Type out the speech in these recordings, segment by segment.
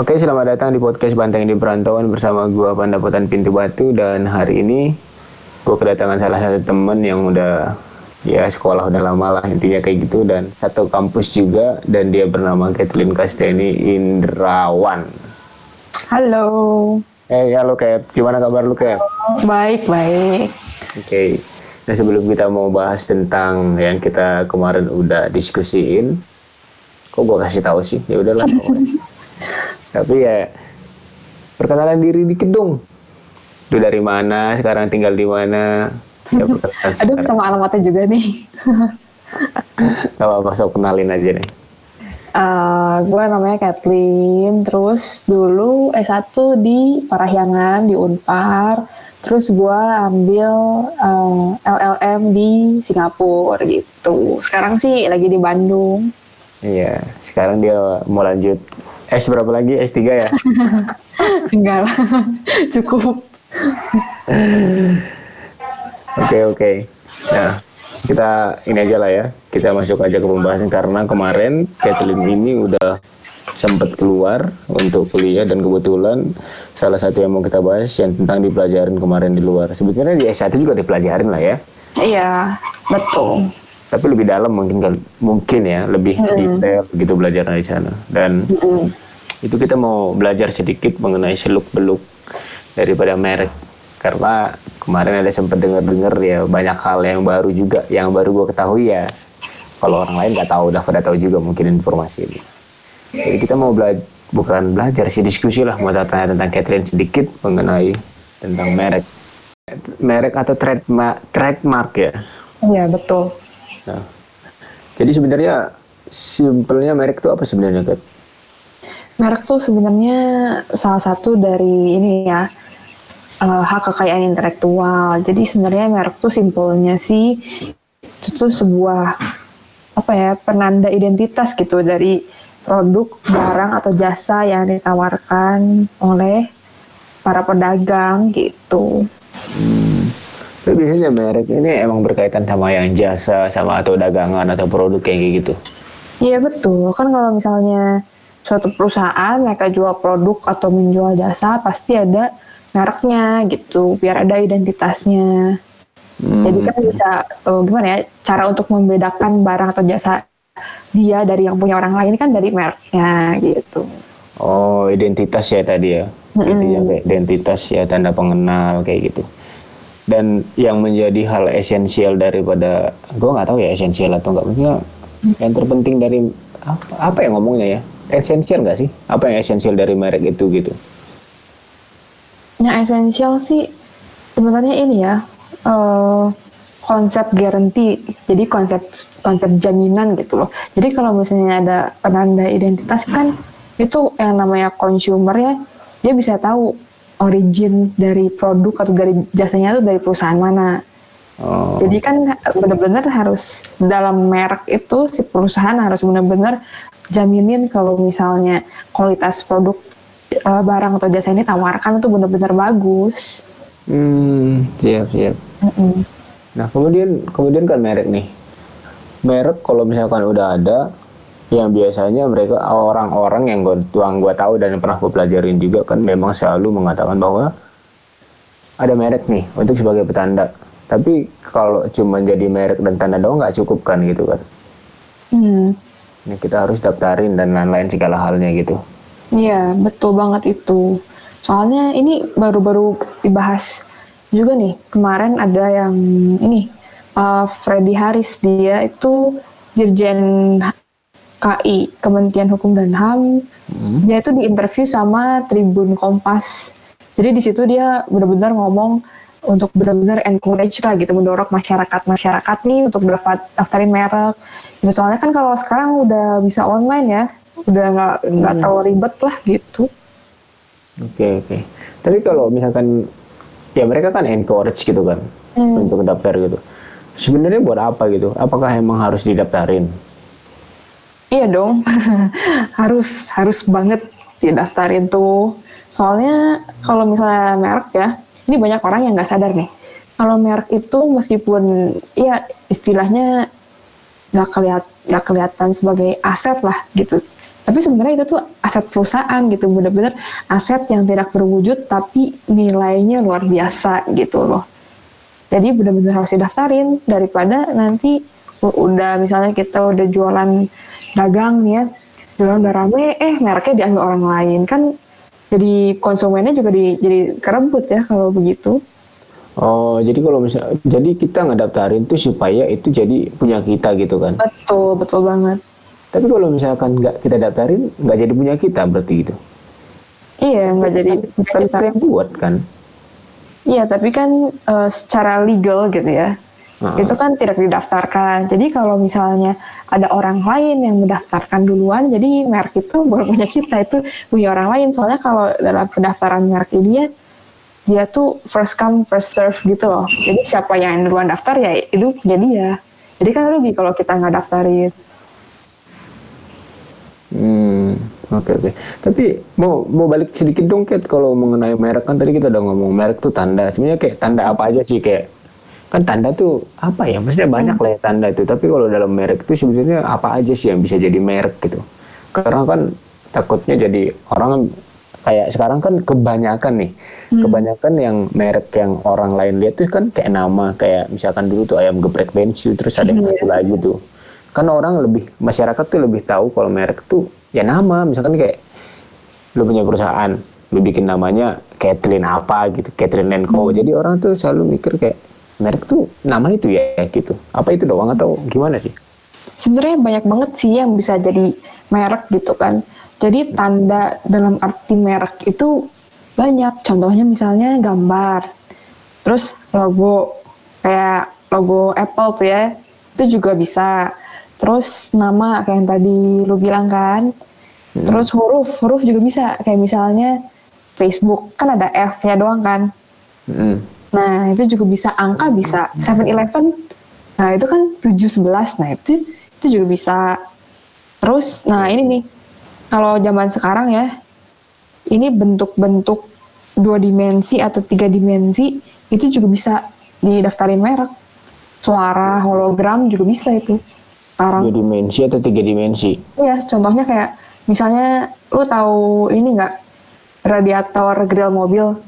Oke, selamat datang di podcast Banteng di Perantauan bersama gua Pandapatan Pintu Batu dan hari ini gua kedatangan salah satu temen yang udah ya sekolah udah lama lah intinya kayak gitu dan satu kampus juga dan dia bernama Kathleen Kasteni Indrawan. Halo. Eh, halo Kat, gimana kabar lu Kat? Baik, baik. Oke. Nah sebelum kita mau bahas tentang yang kita kemarin udah diskusiin, kok gua kasih tahu sih? Ya udahlah. Tapi ya perkenalan diri dikit dong. Lu dari mana? Sekarang tinggal di mana? Ya, Aduh, sekarang. sama alamatnya juga nih. Gak apa-apa, kenalin aja nih. Eh, gue namanya Kathleen, terus dulu S1 di Parahyangan, di Unpar, terus gue ambil eh, LLM di Singapura gitu. Sekarang sih lagi di Bandung. Iya, sekarang dia mau lanjut S berapa lagi? S3 ya? Enggak lah, cukup. Oke, oke. Nah, kita ini aja lah ya. Kita masuk aja ke pembahasan karena kemarin Kathleen ini udah sempat keluar untuk kuliah dan kebetulan salah satu yang mau kita bahas yang tentang dipelajarin kemarin di luar. Sebetulnya di S1 juga dipelajarin lah ya. Iya, betul. Tapi lebih dalam mungkin kan mungkin ya, lebih detail begitu belajar di sana. Dan Mm. itu kita mau belajar sedikit mengenai seluk-beluk daripada merek karena kemarin ada sempat dengar-dengar ya banyak hal yang baru juga yang baru gue ketahui ya kalau orang lain nggak tahu udah pada tahu juga mungkin informasi ini jadi kita mau belajar bukan belajar sih diskusi lah mau tanya tentang Catherine sedikit mengenai tentang merek merek atau trademark trademark ya Iya, betul. Nah jadi sebenarnya simpelnya merek itu apa sebenarnya Kat? Merek tuh sebenarnya salah satu dari ini ya eh, hak kekayaan intelektual. Jadi sebenarnya merek tuh simpelnya sih itu tuh sebuah apa ya penanda identitas gitu dari produk, barang atau jasa yang ditawarkan oleh para pedagang gitu. Tapi biasanya merek ini emang berkaitan sama yang jasa, sama atau dagangan atau produk kayak gitu. Iya betul. Kan kalau misalnya suatu perusahaan mereka jual produk atau menjual jasa pasti ada mereknya gitu biar ada identitasnya. Jadi kan bisa eh, gimana ya cara untuk membedakan barang atau jasa dia dari yang punya orang lain kan dari mereknya gitu. Oh, identitas ya tadi ya. Intinya kayak identitas ya tanda pengenal kayak gitu. Dan yang menjadi hal esensial daripada gue nggak tahu ya esensial atau enggak maksudnya yang terpenting dari apa, apa yang ngomongnya ya? Esensial nggak sih? Apa yang esensial dari merek itu gitu? Yang esensial sih sebenarnya ini ya eh, konsep garansi. Jadi konsep konsep jaminan gitu loh. Jadi kalau misalnya ada penanda identitas kan itu yang namanya consumer ya dia bisa tahu origin dari produk atau dari jasanya itu dari perusahaan mana. Oh, Jadi kan benar-benar harus dalam merek itu si perusahaan harus benar-benar jaminin kalau misalnya kualitas produk eh, barang atau jasa ini tawarkan itu benar-benar bagus. hmm, siap siap. Mm-mm. Nah kemudian kemudian kan merek nih. Merek kalau misalkan udah ada, yang biasanya mereka orang-orang yang gue tuang gue tahu dan yang pernah gue pelajarin juga kan memang selalu mengatakan bahwa ada merek nih untuk sebagai petanda. Tapi kalau cuma jadi merek dan tanda doang nggak cukup kan gitu kan. Hmm. Ini kita harus daftarin dan lain-lain segala halnya gitu. Iya, betul banget itu. Soalnya ini baru-baru dibahas juga nih. Kemarin ada yang ini, uh, Freddy Haris. Dia itu Dirjen KI, Kementerian Hukum dan HAM. Dia itu diinterview sama Tribun Kompas. Jadi di situ dia benar-benar ngomong untuk benar-benar encourage lah gitu, mendorong masyarakat-masyarakat nih untuk dapat daftarin merek. Gitu. Soalnya kan kalau sekarang udah bisa online ya, udah nggak nggak terlalu ribet lah gitu. Oke oke. Tapi kalau misalkan ya mereka kan encourage gitu kan untuk daftar gitu. Sebenarnya buat apa gitu? Apakah emang harus didaftarin? Iya dong, harus harus banget didaftarin tuh. Soalnya kalau misalnya merek ya, ini banyak orang yang nggak sadar nih. Kalau merek itu meskipun ya istilahnya nggak kelihat nggak kelihatan sebagai aset lah gitu, Tapi sebenarnya itu tuh aset perusahaan gitu, bener-bener aset yang tidak berwujud tapi nilainya luar biasa gitu loh. Jadi bener-bener harus didaftarin daripada nanti udah misalnya kita udah jualan dagang nih ya, jualan udah rame, eh mereknya diambil orang lain kan jadi konsumennya juga di, jadi kerebut ya kalau begitu. Oh, jadi kalau misal, jadi kita ngedaftarin tuh supaya itu jadi punya kita gitu kan? Betul, betul banget. Tapi kalau misalkan nggak kita daftarin, nggak jadi punya kita berarti gitu? Iya, nggak jadi punya kita. yang buat kan? Iya, tapi kan uh, secara legal gitu ya, -huh. itu kan tidak didaftarkan. Jadi kalau misalnya ada orang lain yang mendaftarkan duluan, jadi merek itu baru punya kita itu punya orang lain. Soalnya kalau dalam pendaftaran merek ini dia tuh first come first serve gitu loh. Jadi siapa yang duluan daftar ya itu jadi ya. Jadi kan rugi kalau kita nggak daftarin. Hmm, oke okay, oke. Okay. Tapi mau mau balik sedikit dong Kat kalau mengenai merek kan tadi kita udah ngomong merek tuh tanda. Sebenarnya kayak tanda apa aja sih kayak kan tanda tuh apa ya? Maksudnya banyak hmm. lah ya tanda itu. Tapi kalau dalam merek tuh sebenarnya apa aja sih yang bisa jadi merek gitu? Karena kan takutnya jadi orang kayak sekarang kan kebanyakan nih. Hmm. kebanyakan yang merek yang orang lain lihat tuh kan kayak nama kayak misalkan dulu tuh ayam geprek bensu terus ada yang satu lagi tuh. Kan orang lebih masyarakat tuh lebih tahu kalau merek tuh ya nama. Misalkan kayak lu punya perusahaan lu bikin namanya Catherine apa gitu Catherine Co. Hmm. jadi orang tuh selalu mikir kayak merek tuh nama itu ya gitu. Apa itu doang atau gimana sih? Sebenarnya banyak banget sih yang bisa jadi merek gitu kan. Jadi tanda dalam arti merek itu banyak. Contohnya misalnya gambar, terus logo kayak logo Apple tuh ya, itu juga bisa. Terus nama kayak yang tadi lu bilang kan. Hmm. Terus huruf, huruf juga bisa. Kayak misalnya Facebook kan ada F-nya doang kan. Hmm Nah, itu juga bisa angka bisa 7-Eleven. Nah, itu kan 7-11. Nah, itu itu juga bisa. Terus, nah ini nih, kalau zaman sekarang ya, ini bentuk-bentuk dua dimensi atau tiga dimensi, itu juga bisa didaftarin merek. Suara, hologram juga bisa itu. Sekarang. Dua dimensi atau tiga dimensi? Iya, contohnya kayak, misalnya, lu tahu ini nggak, radiator grill mobil,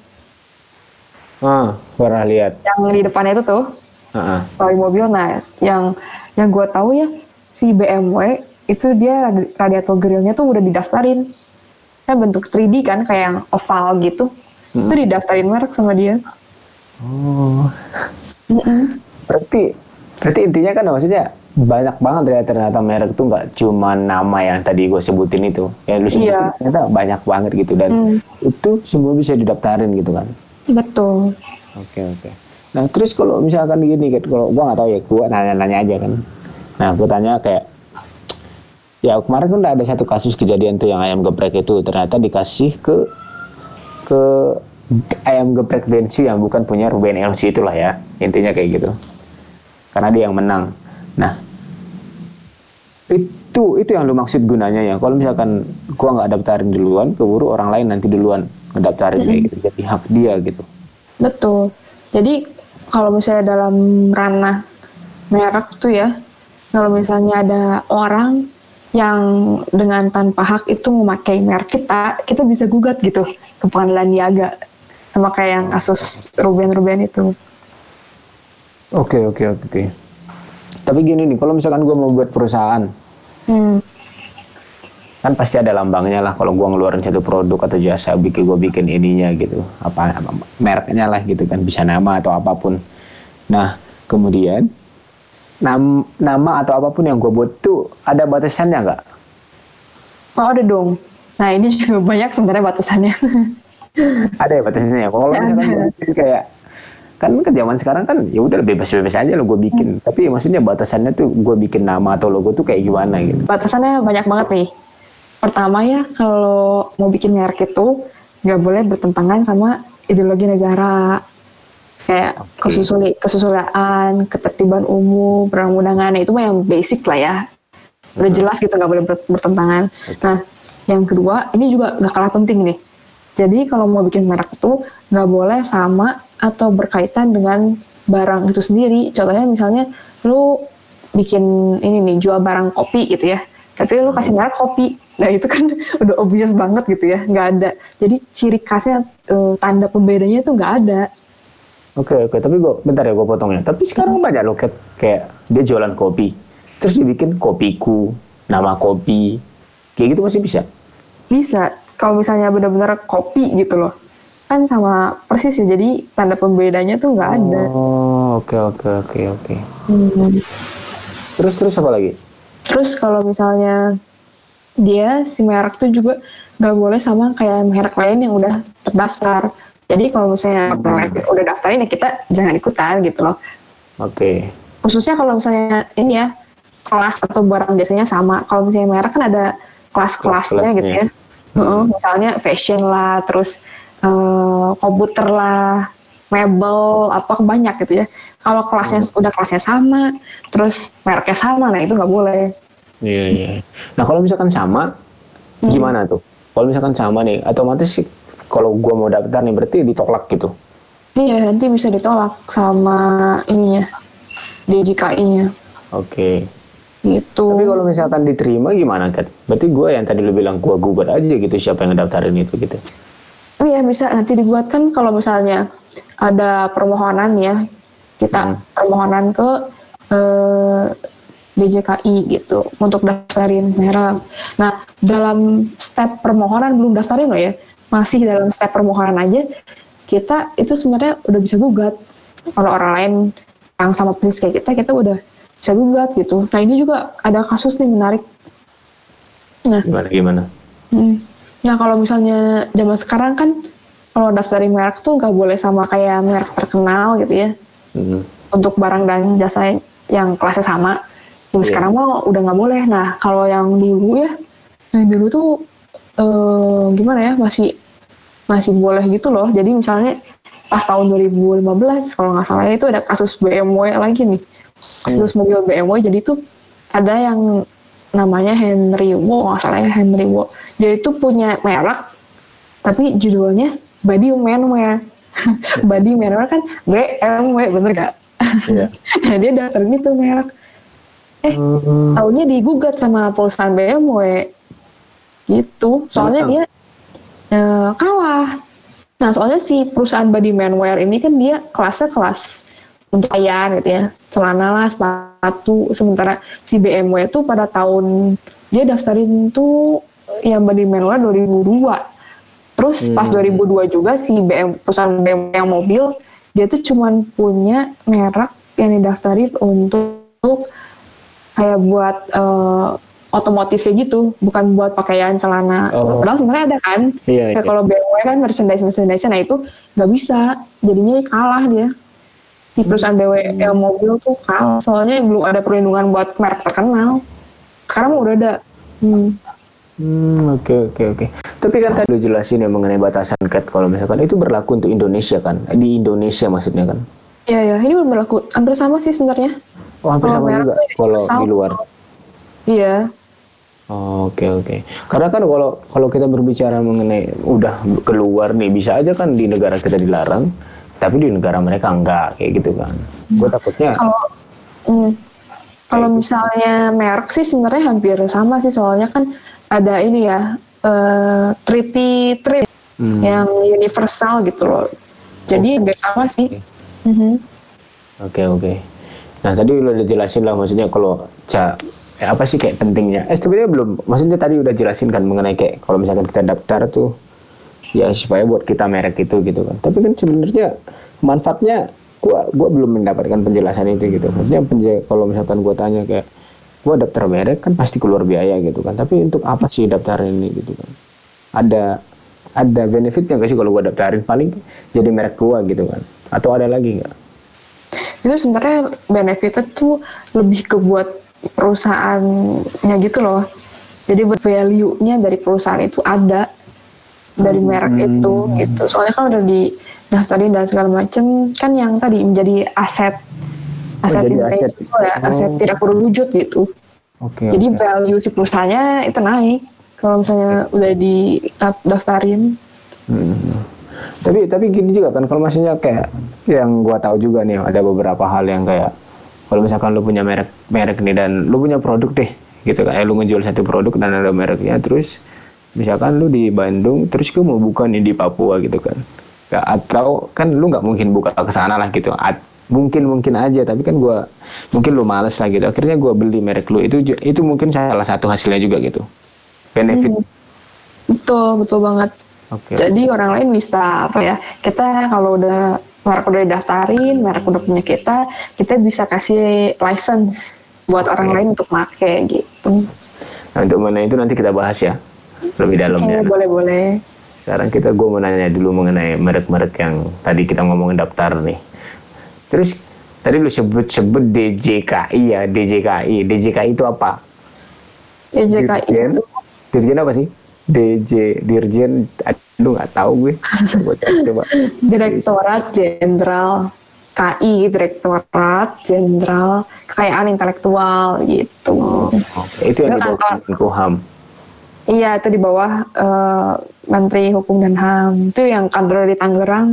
Ah, pernah lihat. Yang di depannya itu tuh. Uh-uh. mobil. Nah, yang yang gue tahu ya si BMW itu dia radiator grillnya tuh udah didaftarin. Kan bentuk 3D kan kayak yang oval gitu. Hmm. Itu didaftarin merek sama dia. Oh. Berarti berarti intinya kan maksudnya banyak banget ya ternyata merek tuh nggak cuma nama yang tadi gue sebutin itu yang lu sebutin yeah. ternyata banyak banget gitu dan mm. itu semua bisa didaftarin gitu kan Betul. Oke oke. Nah terus kalau misalkan gini, kalau gua nggak tahu ya, gua nanya-nanya aja kan. Nah gua tanya kayak, ya kemarin kan ada satu kasus kejadian tuh yang ayam geprek itu ternyata dikasih ke ke ayam geprek Bensi yang bukan punya Ruben LC itulah ya intinya kayak gitu. Karena dia yang menang. Nah itu itu yang lu maksud gunanya ya. Kalau misalkan gua nggak daftarin duluan, keburu orang lain nanti duluan ngedaftarin kayak gitu. Jadi hak dia gitu. Betul. Jadi kalau misalnya dalam ranah merek tuh ya kalau misalnya ada orang yang dengan tanpa hak itu memakai merek kita kita bisa gugat gitu ke pengadilan niaga. Sama kayak yang kasus Ruben Ruben itu. Oke oke oke oke. Tapi gini nih kalau misalkan gue mau buat perusahaan hmm. Kan pasti ada lambangnya lah kalau gua ngeluarin satu produk atau jasa bikin gua bikin ininya gitu. Apa, apa mereknya lah gitu kan bisa nama atau apa pun. Nah kemudian nam, nama atau apa pun yang gua buat tuh ada batasannya nggak? Oh ada dong. Nah ini juga banyak sebenarnya batasannya. Ada ya batasannya kalau misalkan bikin kayak kan ke zaman sekarang kan ya udah bebas-bebas aja lo gue bikin hmm. tapi maksudnya batasannya tuh gue bikin nama atau logo tuh kayak gimana gitu batasannya banyak banget nih Pertama ya, kalau mau bikin merek itu nggak boleh bertentangan sama ideologi negara. Kayak okay. kesusuli, kesusulaan, ketertiban umum, perundang-undangan, itu mah yang basic lah ya. Udah jelas gitu nggak boleh bertentangan. Nah, yang kedua, ini juga nggak kalah penting nih. Jadi kalau mau bikin merek itu nggak boleh sama atau berkaitan dengan barang itu sendiri. Contohnya misalnya lu bikin ini nih jual barang kopi gitu ya, tapi lu kasih merek kopi Nah itu kan udah obvious banget gitu ya, nggak ada. Jadi ciri khasnya eh, tanda pembedanya itu nggak ada. Oke oke, tapi gue bentar ya gue potongnya. Tapi sekarang banyak loh kayak, kayak dia jualan kopi, terus dibikin kopiku, nama kopi, kayak gitu masih bisa. Bisa kalau misalnya benar-benar kopi gitu loh, kan sama persis ya. Jadi tanda pembedanya tuh nggak ada. Oh oke oke oke oke. Hmm. Terus terus apa lagi? Terus kalau misalnya dia si merek tuh juga nggak boleh sama kayak merek lain yang udah terdaftar. Jadi kalau misalnya merek udah daftarin ya kita jangan ikutan gitu loh. Oke. Khususnya kalau misalnya ini ya kelas atau barang biasanya sama. Kalau misalnya merek kan ada kelas-kelasnya gitu ya. Heeh, misalnya fashion lah, terus eh, komputer lah, mebel, apa banyak gitu ya. Kalau kelasnya udah kelasnya sama, terus mereknya sama, nah itu nggak boleh. Iya iya. Nah kalau misalkan sama, gimana tuh? Kalau misalkan sama nih, otomatis kalau gua mau daftar nih berarti ditolak gitu. Iya, nanti bisa ditolak sama ininya, DJKI-nya. Oke. Gitu. Tapi kalau misalkan diterima gimana kan? Berarti gue yang tadi lu bilang gua gugat aja gitu siapa yang ngedaftarin itu gitu. Iya, bisa nanti dibuat kan kalau misalnya ada permohonan ya, kita Hmm. permohonan ke eh, DJKI gitu untuk daftarin merek. Nah, dalam step permohonan belum daftarin loh ya, masih dalam step permohonan aja, kita itu sebenarnya udah bisa gugat. Kalau orang lain yang sama persis kayak kita, kita udah bisa gugat gitu. Nah, ini juga ada kasus nih menarik. Nah, Gimana gimana? Hmm. Nah kalau misalnya zaman sekarang kan kalau daftarin merek tuh nggak boleh sama kayak merek terkenal gitu ya Hmm. untuk barang dan jasa yang kelasnya sama. Yang Iya. sekarang mah udah nggak boleh. Nah kalau yang dulu ya, yang dulu tuh eh, gimana ya masih masih boleh gitu loh. Jadi misalnya pas tahun 2015 kalau nggak salah itu ada kasus BMW lagi nih, kasus mobil BMW. Jadi tuh ada yang namanya Henry Wo, nggak salah ya Henry Wo. Dia itu punya merek, tapi judulnya Body Manwear. Body Manwear kan BMW, bener gak? Iya. nah dia daftarin itu merek. Eh, Hmm. taunya digugat sama perusahaan BMW. Gitu. Soalnya dia eh, kalah. Nah, soalnya si perusahaan Body Manwear ini kan dia kelasnya kelas untuk pakaian gitu ya. Celana lah, sepatu. Sementara si BMW itu pada tahun dia daftarin tuh yang Body Manwear 2002. Terus pas Hmm. 2002 juga si BM, perusahaan BMW yang mobil dia tuh cuman punya merek yang didaftarin untuk kayak buat eh, otomotifnya gitu, bukan buat pakaian celana. Oh. Padahal sebenarnya ada kan. Iya, Kayak iya. kalau BMW kan merchandise merchandise nah itu nggak bisa, jadinya kalah dia. Di perusahaan BMW yang mobil tuh kalah, soalnya belum ada perlindungan buat merek terkenal. Sekarang udah ada. Hmm. Hmm, oke oke oke. Tapi kan tadi lu jelasin ya mengenai batasan cat kalau misalkan itu berlaku untuk Indonesia kan? Di Indonesia maksudnya kan? Iya ya, ini belum berlaku. Hampir sama sih sebenarnya. Oh, hampir Kalau sama juga kalau di luar. Iya. Oh, Oke oke. Karena kan kalau kalau kita berbicara mengenai udah keluar nih bisa aja kan di negara kita dilarang, tapi di negara mereka enggak kayak gitu kan. Gue takutnya Kalau hmm, kalau misalnya merek sih sebenarnya hampir sama sih soalnya kan ada ini ya eh, treaty trade Hmm. yang universal gitu loh. Jadi hampir sama sih. Mhm. Oke oke. Nah tadi udah dijelasin lah maksudnya kalau ca eh, apa sih kayak pentingnya? Eh sebenarnya belum. Maksudnya tadi udah jelasin kan mengenai kayak kalau misalkan kita daftar tuh ya supaya buat kita merek itu gitu kan. Tapi kan sebenarnya manfaatnya gua gua belum mendapatkan penjelasan itu gitu. Maksudnya kalau misalkan gua tanya kayak gua daftar merek kan pasti keluar biaya gitu kan. Tapi untuk apa sih daftar ini gitu kan? Ada ada benefitnya nggak sih kalau gua daftarin paling jadi merek gua gitu kan? Atau ada lagi nggak? Itu sebenarnya benefitnya tuh lebih ke buat perusahaannya gitu loh. Jadi value-nya dari perusahaan itu ada dari merek itu gitu. Soalnya kan udah didaftarin dan segala macem kan yang tadi menjadi aset aset intangible aset. ya, aset Oh. tidak berwujud gitu. Oke. Jadi oke. value si perusahaannya itu naik kalau misalnya udah didaftarin. Hmm. Tapi tapi gini juga kan kalau maksudnya kayak yang gua tahu juga nih ada beberapa hal yang kayak kalau misalkan lu punya merek merek nih dan lu punya produk deh gitu kan. Eh, lu ngejual satu produk dan ada mereknya terus misalkan lu di Bandung terus gue mau buka nih di Papua gitu kan. Ya, atau kan lu nggak mungkin buka ke sana lah gitu. At, mungkin mungkin aja tapi kan gua mungkin lu males lah gitu. Akhirnya gua beli merek lu itu itu mungkin salah satu hasilnya juga gitu. Benefit. Betul, betul banget. Oke. Jadi orang lain bisa apa ya? Kita kalau udah merek udah didaftarin, merek udah punya kita, kita bisa kasih license buat orang lain untuk make gitu. Nah, untuk mana itu nanti kita bahas ya lebih dalamnya. Oke, boleh-boleh. Sekarang kita gue mau nanya dulu mengenai merek-merek yang tadi kita ngomongin daftar nih. Terus tadi lu sebut-sebut DJKI ya, DJKI. DJKI itu apa? DJKI Dirjen? itu Dirjen apa sih? DJ Dirjen aduh nggak tahu gue. Coba coba. Direktorat Jenderal KI, Direktorat Jenderal Kekayaan Intelektual gitu. Oke, itu yang Itu di bawah kantor. Kemenkumham. Iya, itu di bawah eh, Menteri Hukum dan HAM. Itu yang kantor di Tangerang.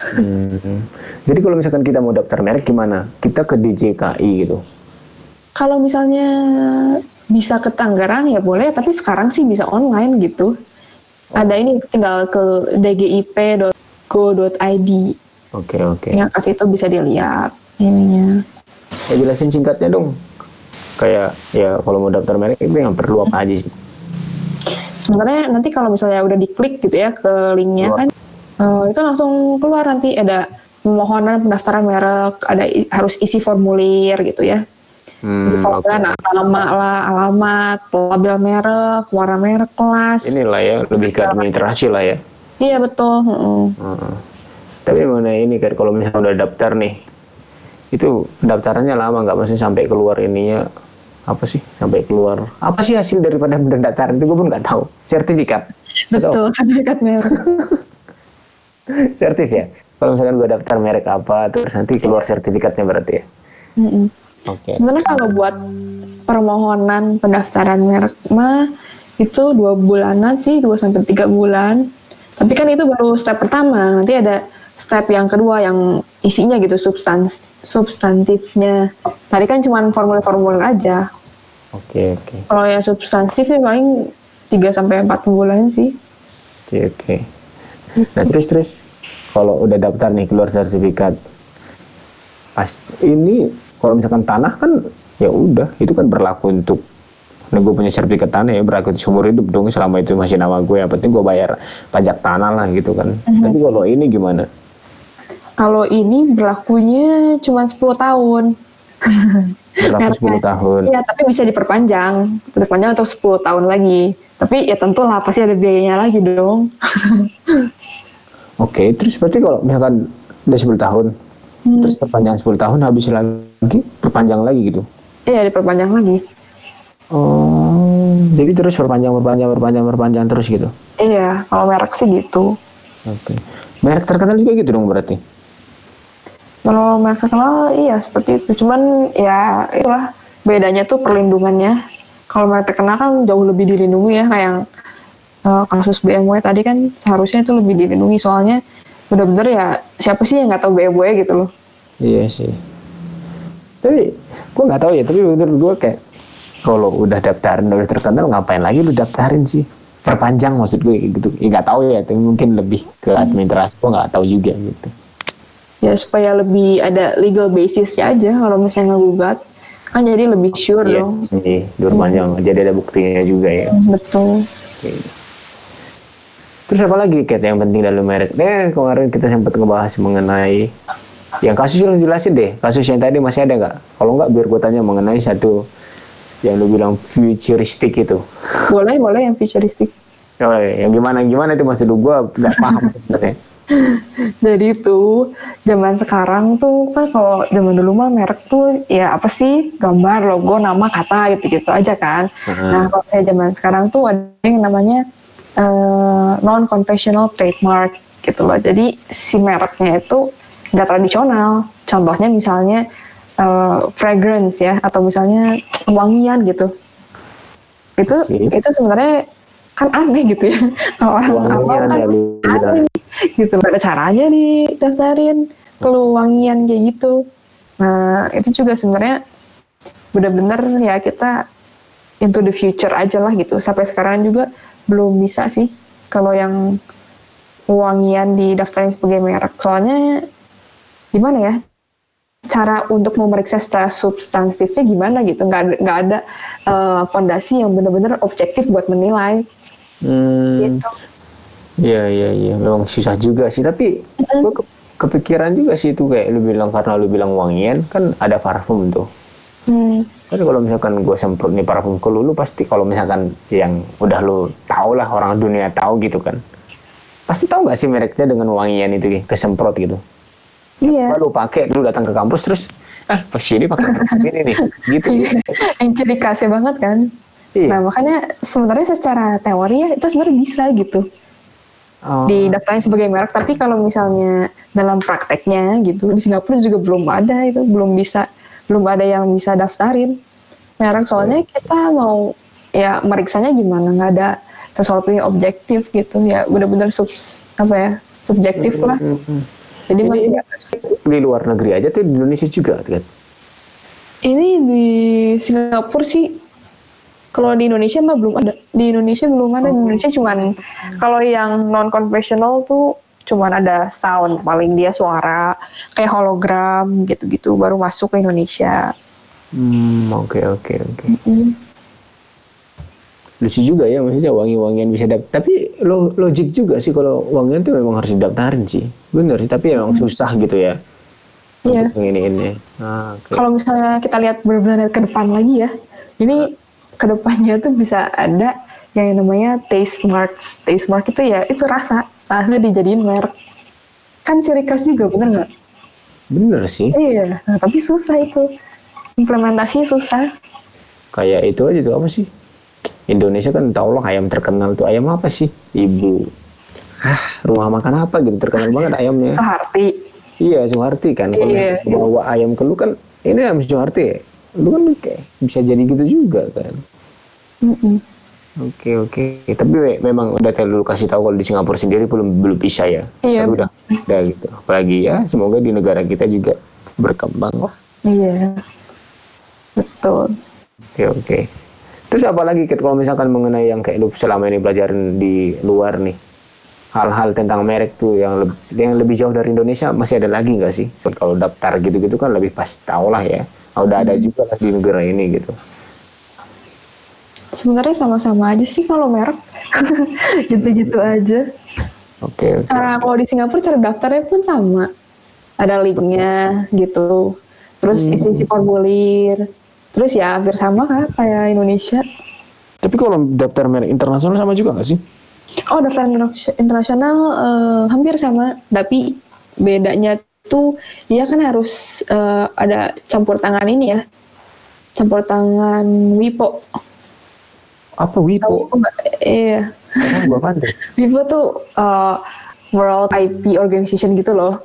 Hmm. Jadi kalau misalkan kita mau daftar merek gimana? Kita ke DJKI gitu. Kalau misalnya bisa ke Tangerang ya boleh, tapi sekarang sih bisa online gitu. Ada ini tinggal ke dgip.go.id. Oke oke. Tinggal ke situ bisa dilihat ininya. Ya jelasin singkatnya dong. Kayak ya kalau mau daftar merek itu yang perlu apa aja sih? Sebenarnya nanti kalau misalnya udah diklik gitu ya ke linknya kan, eh, itu langsung keluar nanti ada permohonan pendaftaran merek, ada harus isi formulir gitu ya. Isi Hmm, formulir, oke. nah, nama lah, alamat, label merek, warna merek, kelas. Inilah ya lebih ke administrasi lah ya. Iya betul. mm-mm. Heeh. Tapi mengenai ini kan kalau misalnya udah daftar nih, itu pendaftarannya lama nggak mesti sampai keluar ininya apa sih? Sampai keluar. Apa sih hasil daripada pendaftaran itu? Gue pun nggak tahu. Sertifikat. Betul, sertifikat merek. sertif ya? Kalau misalkan gue daftar merek apa terus nanti keluar sertifikatnya berarti ya? Mm-mm. oke. Sebenarnya kalau buat permohonan pendaftaran merek mah itu dua bulanan sih, dua sampai tiga bulan. Tapi kan itu baru step pertama. Nanti ada step yang kedua yang isinya gitu substans substantifnya. Tadi kan cuma formulir-formulir aja. oke oke Kalau yang substantifnya paling 3 sampai 4 bulan sih. oke oke nah terus terus kalau udah daftar nih keluar sertifikat pas ini kalau misalkan tanah kan ya udah itu kan berlaku untuk Nah, gue punya sertifikat tanah ya berlaku seumur hidup dong selama itu masih nama gue. Yang penting gue bayar pajak tanah lah gitu kan. Tapi kalau ini gimana? Kalau ini berlakunya cuma 10 tahun. Berlaku Mereknya. 10 tahun. Iya, tapi bisa diperpanjang. Diperpanjang untuk 10 tahun lagi. Tapi ya tentu lah, pasti ada biayanya lagi dong. Oke, terus berarti kalau misalkan udah 10 tahun, Hmm. terus perpanjang 10 tahun habis lagi, perpanjang lagi gitu. Iya, diperpanjang lagi. Oh, jadi terus perpanjang, perpanjang, perpanjang, perpanjang terus gitu. Iya, kalau merek sih gitu. Oke. Merek terkenal juga gitu dong berarti. Kalau terkenal, iya seperti itu. Cuman ya itulah bedanya tuh perlindungannya. Kalau merek terkenal kan jauh lebih dilindungi ya, kayak yang eh, kasus BMW tadi kan seharusnya itu lebih dilindungi soalnya bener-bener ya siapa sih yang nggak tahu BMW gitu loh. Iya sih. Tapi gue nggak tahu ya. Tapi menurut gue kayak kalau udah daftarin udah terkenal ngapain lagi lu daftarin sih? Perpanjang maksud gue gitu. Ya nggak tahu ya. Tapi mungkin lebih ke administrasi. Gue nggak tahu juga gitu. Ya supaya lebih ada legal basis ya aja kalau misalnya ngegugat kan jadi lebih sure Iya dong. sih. Perpanjang. Jadi ada buktinya juga ya. Betul. Oke. Terus apa lagi Kat yang penting dalam merek? Eh kemarin kita sempat ngebahas mengenai yang kasus yang jelasin deh. Kasus yang tadi masih ada nggak? Kalau nggak biar gue tanya mengenai satu yang lu bilang futuristik itu. Boleh, boleh yang futuristik. Oh, yang gimana gimana itu maksud gue nggak paham sebenarnya. Jadi tuh zaman sekarang tuh kan kalau zaman dulu mah merek tuh ya apa sih gambar, logo, nama, kata gitu-gitu aja kan. Hmm. Nah kalau kayak zaman sekarang tuh ada yang namanya non conventional trademark gitu loh. Jadi si mereknya itu nggak tradisional. Contohnya misalnya eh, fragrance ya atau misalnya wangian gitu. Itu Oke. itu sebenarnya kan aneh gitu ya. Kalau orang awam kan ya aneh gitu ada caranya didaftarin perlu wangian kayak gitu nah itu juga sebenarnya bener-bener ya kita into the future aja lah gitu. Sampai sekarang juga belum bisa sih kalau yang wangian didaftarin sebagai merek. Soalnya gimana ya? Cara untuk memeriksa secara substantifnya gimana gitu? Nggak ada, nggak ada uh, fondasi yang benar-benar objektif buat menilai. Hmm. Gitu. Iya iya iya memang susah juga sih tapi Mm. gue ke- kepikiran juga sih itu kayak lu bilang karena lu bilang wangian kan ada parfum tuh. Hmm. Kan kalau misalkan gue semprot nih parfum ke lu, lu pasti kalau misalkan yang udah lu tau lah orang dunia tahu gitu kan. Pasti tahu nggak sih mereknya dengan wangian itu kesemprot gitu. Iya. Lu pakai lu datang ke kampus terus ah pas ini pakai parfum ini nih gitu. yang ciri khasnya banget kan. Iya. Nah makanya sebenarnya secara teori ya itu sebenarnya bisa gitu Oh, didaftarin sebagai merek. Tapi kalau misalnya dalam prakteknya gitu di Singapura juga belum ada itu belum bisa belum ada yang bisa daftarin merek. Soalnya kita mau ya meriksanya gimana nggak ada sesuatu yang objektif gitu ya benar-benar subs apa ya subjektif lah. mm-mm. Jadi Ini- masih di luar negeri aja tuh di Indonesia juga kan. Ini di Singapura sih kalau di Indonesia mah belum ada. Di Indonesia belum ada. Di Indonesia cuman kalau yang non konvensional tuh cuman ada sound paling dia suara kayak hologram gitu-gitu baru masuk ke Indonesia. Hmm, oke oke oke. Hmm. Lucu juga ya maksudnya wangi-wangian bisa dap. Tapi lo logik juga sih kalau wangian tuh memang harus didaftarin sih. Bener sih, tapi emang susah gitu ya. Iya. Ini ini. Ah, oke. Kalau misalnya kita lihat benar-benar ke depan lagi ya, ini ke depannya tuh bisa ada yang namanya taste marks. Taste mark itu ya itu rasa, rasa dijadiin merek. Kan ciri khas juga bener nggak? Bener sih. Iya, nah, tapi susah itu. Implementasinya susah. Kayak itu aja tuh apa sih? Indonesia kan tau lah ayam terkenal tuh ayam apa sih? Ibu. Ah, rumah makan apa gitu terkenal banget ayamnya. Seharti. Iya, Soeharti kan. Kalau Iya. bawa ayam ke lu kan, ini ayam Soeharti ya? Lu kan kayak bisa jadi gitu juga kan. Mm-mm. Oke oke. Tapi me- memang udah terlalu kasih tahu kalau di Singapura sendiri belum belum bisa ya. Iya. Tapi udah udah gitu. Apalagi ya semoga di negara kita juga berkembang lah. Iya. Betul. Oke oke. Terus apa lagi Kit, kalau misalkan mengenai yang kayak lu selama ini pelajarin di luar nih hal-hal tentang merek tuh yang lebih, yang lebih jauh dari Indonesia masih ada lagi nggak sih? So, kalau daftar gitu-gitu kan lebih pas tau lah ya. Ah, Udah ada juga lah di negara ini gitu. Sebenarnya sama-sama aja sih kalau merek. Gitu-gitu aja. Oke oke. Cara kalau di Singapura cara daftarnya pun sama. Ada linknya gitu. Terus isi-isi formulir. Terus ya hampir sama kan kayak Indonesia. Tapi kalau daftar merek internasional sama juga nggak sih? Oh daftar interna- internasional eh, hampir sama, tapi bedanya tuh dia kan harus eh, ada campur tangan ini ya, campur tangan WIPO. Apa WIPO? Iya, Oh, gua. WIPO tuh eh, World IP Organization gitu loh.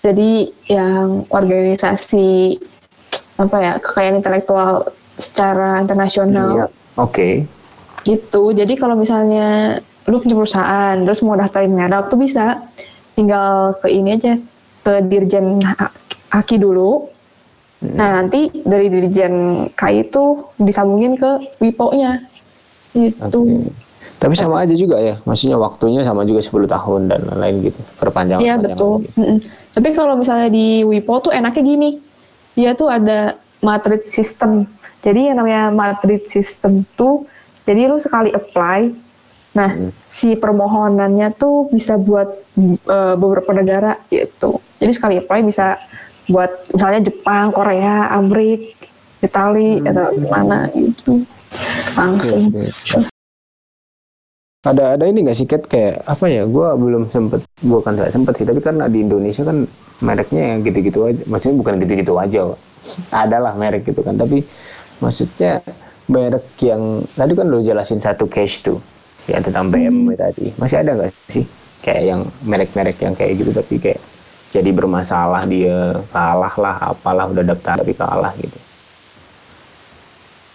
Jadi yang organisasi apa ya kekayaan intelektual secara internasional Iya. Oke. gitu. Jadi kalau misalnya lu punya perusahaan terus mau daftarin merek tuh bisa tinggal ke ini aja ke dirjen Ha- Haki dulu. Nah nanti dari dirjen KAI itu disambungin ke WIPO-nya gitu. Oke. Tapi sama aja juga ya, maksudnya waktunya sama juga 10 tahun dan lain-lain gitu. Perpanjangan. Iya betul. Mm-mm. Tapi kalau misalnya di WIPO tuh enaknya gini, dia tuh ada matrix system. Jadi yang namanya matrix system tuh, jadi lu sekali apply, nah si permohonannya tuh bisa buat eh, beberapa negara gitu. Jadi sekali apply bisa buat misalnya Jepang, Korea, Amerika, Itali atau mana gitu langsung. Ada ada ini nggak sih Kat kayak apa ya? Gua belum sempet, gua kan nggak sempet sih. Tapi karena di Indonesia kan mereknya yang gitu-gitu aja. Maksudnya bukan gitu-gitu aja. Ada lah merek gitu kan. Tapi maksudnya merek yang tadi kan lo jelasin satu case tuh ya tentang BMW tadi. Masih ada nggak sih kayak yang merek-merek yang kayak gitu tapi kayak jadi bermasalah dia kalah lah apalah udah daftar tapi kalah gitu.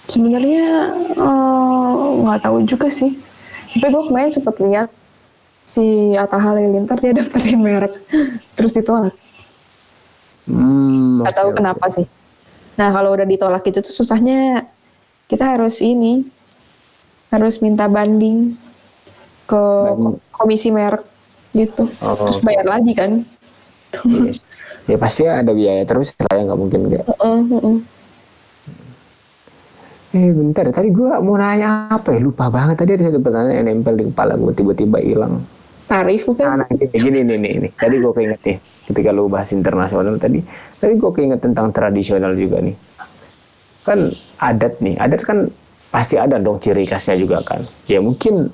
Sebenarnya eh, nggak tahu juga sih. Tapi gue kemarin sempat lihat si Atta Halilintar dia daftarin merek terus ditolak. Hmm, Nggak tahu oke, kenapa sih. Nah kalau udah ditolak itu tuh susahnya kita harus ini harus minta banding ke komisi merek gitu. Oh, Terus bayar lagi kan. Yes. ya pasti ada biaya terus lah ya nggak mungkin nggak Heeh, heeh. eh bentar tadi gua mau nanya apa ya lupa banget tadi ada satu pertanyaan yang nempel di kepala gua tiba-tiba hilang Tarif bukan? Nah, nah, gini, gini nih, nih, nih. Tadi gue keinget nih, ketika lu bahas internasional tadi, tadi gue keinget tentang tradisional juga nih. Kan adat nih, adat kan pasti ada dong ciri khasnya juga kan. Ya mungkin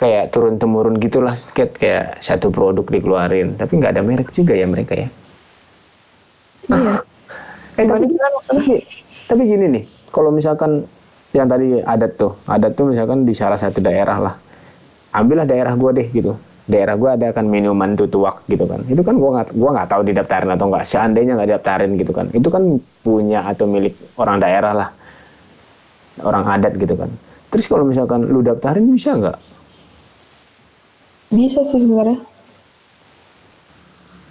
kayak turun temurun gitulah, kayak, kayak satu produk dikeluarin, tapi nggak ada merek juga ya mereka ya. Iya. Eh, tapi, tapi, tapi gini nih, kalau misalkan yang tadi adat tuh, adat tuh misalkan di salah satu daerah lah, ambillah daerah gua deh gitu. Daerah gua ada kan minuman tutuak gitu kan. Itu kan gua nggak gua nggak tahu didaftarin atau nggak. Seandainya nggak didaftarin gitu kan, itu kan punya atau milik orang daerah lah, orang adat gitu kan. Terus kalau misalkan lu daftarin bisa nggak? Bisa sih sebenarnya.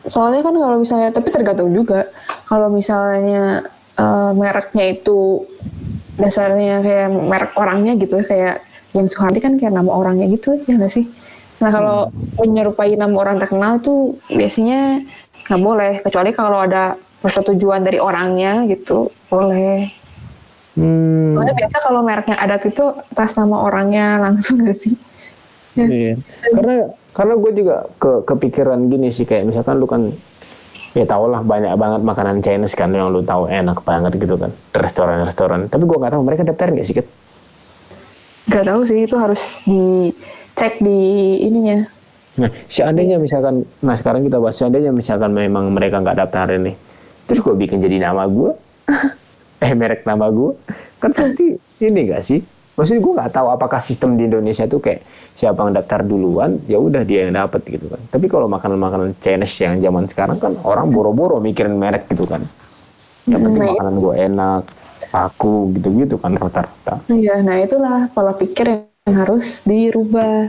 Soalnya kan kalau misalnya, tapi tergantung juga. Kalau misalnya eh, mereknya itu dasarnya kayak merek orangnya gitu, kayak James Suhardi kan kayak nama orangnya gitu, ya nggak sih? Nah kalau menyerupai nama orang terkenal itu biasanya nggak boleh, kecuali kalau ada persetujuan dari orangnya gitu, boleh. Hmm. Soalnya biasa kalau mereknya adat itu atas nama orangnya langsung nggak sih? Ya. Iya. Karena karena gue juga ke kepikiran gini sih kayak misalkan lu kan ya tau lah banyak banget makanan Chinese kan yang lu tahu enak banget gitu kan restoran-restoran. Tapi gue nggak tahu mereka daftar nggak sih Kat? Gak tahu sih itu harus dicek di ininya. Nah, seandainya misalkan, nah sekarang kita bahas seandainya misalkan memang mereka nggak daftarin nih, terus gue bikin jadi nama gue, eh merek nama gue, kan pasti ini gak sih? Maksudnya gue nggak tahu apakah sistem di Indonesia tuh kayak siapa yang daftar duluan, ya udah dia yang dapat gitu kan. Tapi kalau makanan-makanan Chinese yang zaman sekarang kan orang boro-boro mikirin merek gitu kan. Yang penting Nah, makanan gue enak, aku gitu-gitu kan rata-rata. Iya, nah itulah pola pikir yang harus dirubah.